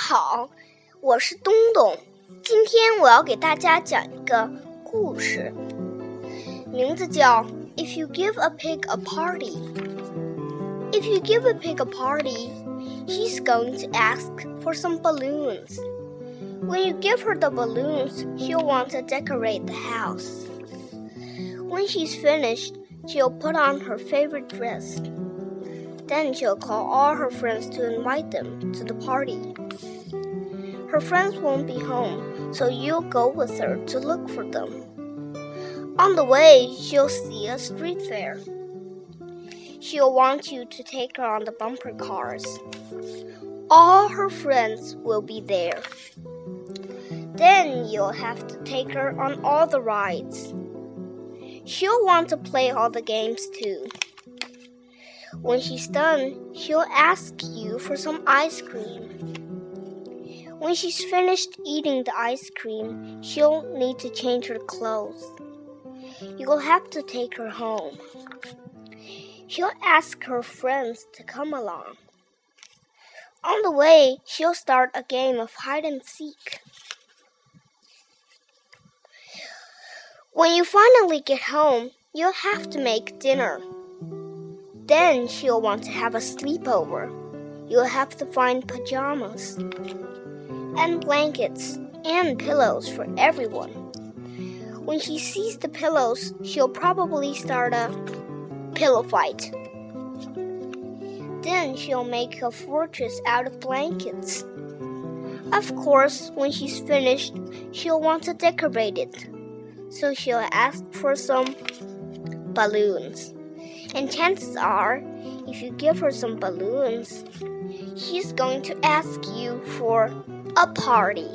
好，我是东东。今天我要给大家讲一个故事，名字叫《If You Give a Pig a Party》。If you give a pig a party, he's going to ask for some balloons. When you give her the balloons, she'll want to decorate the house. When she's finished, she'll put on her favorite dress. Then she'll call all her friends to invite them to the party. Her friends won't be home, so you'll go with her to look for them. On the way, she'll see a street fair. She'll want you to take her on the bumper cars. All her friends will be there. Then you'll have to take her on all the rides. She'll want to play all the games too. When she's done, she'll ask you for some ice cream. When she's finished eating the ice cream, she'll need to change her clothes. You'll have to take her home. She'll ask her friends to come along. On the way, she'll start a game of hide and seek. When you finally get home, you'll have to make dinner. Then she'll want to have a sleepover. You'll have to find pajamas and blankets and pillows for everyone. When she sees the pillows, she'll probably start a pillow fight. Then she'll make a fortress out of blankets. Of course, when she's finished, she'll want to decorate it. So she'll ask for some balloons. And chances are, if you give her some balloons, she's going to ask you for a party.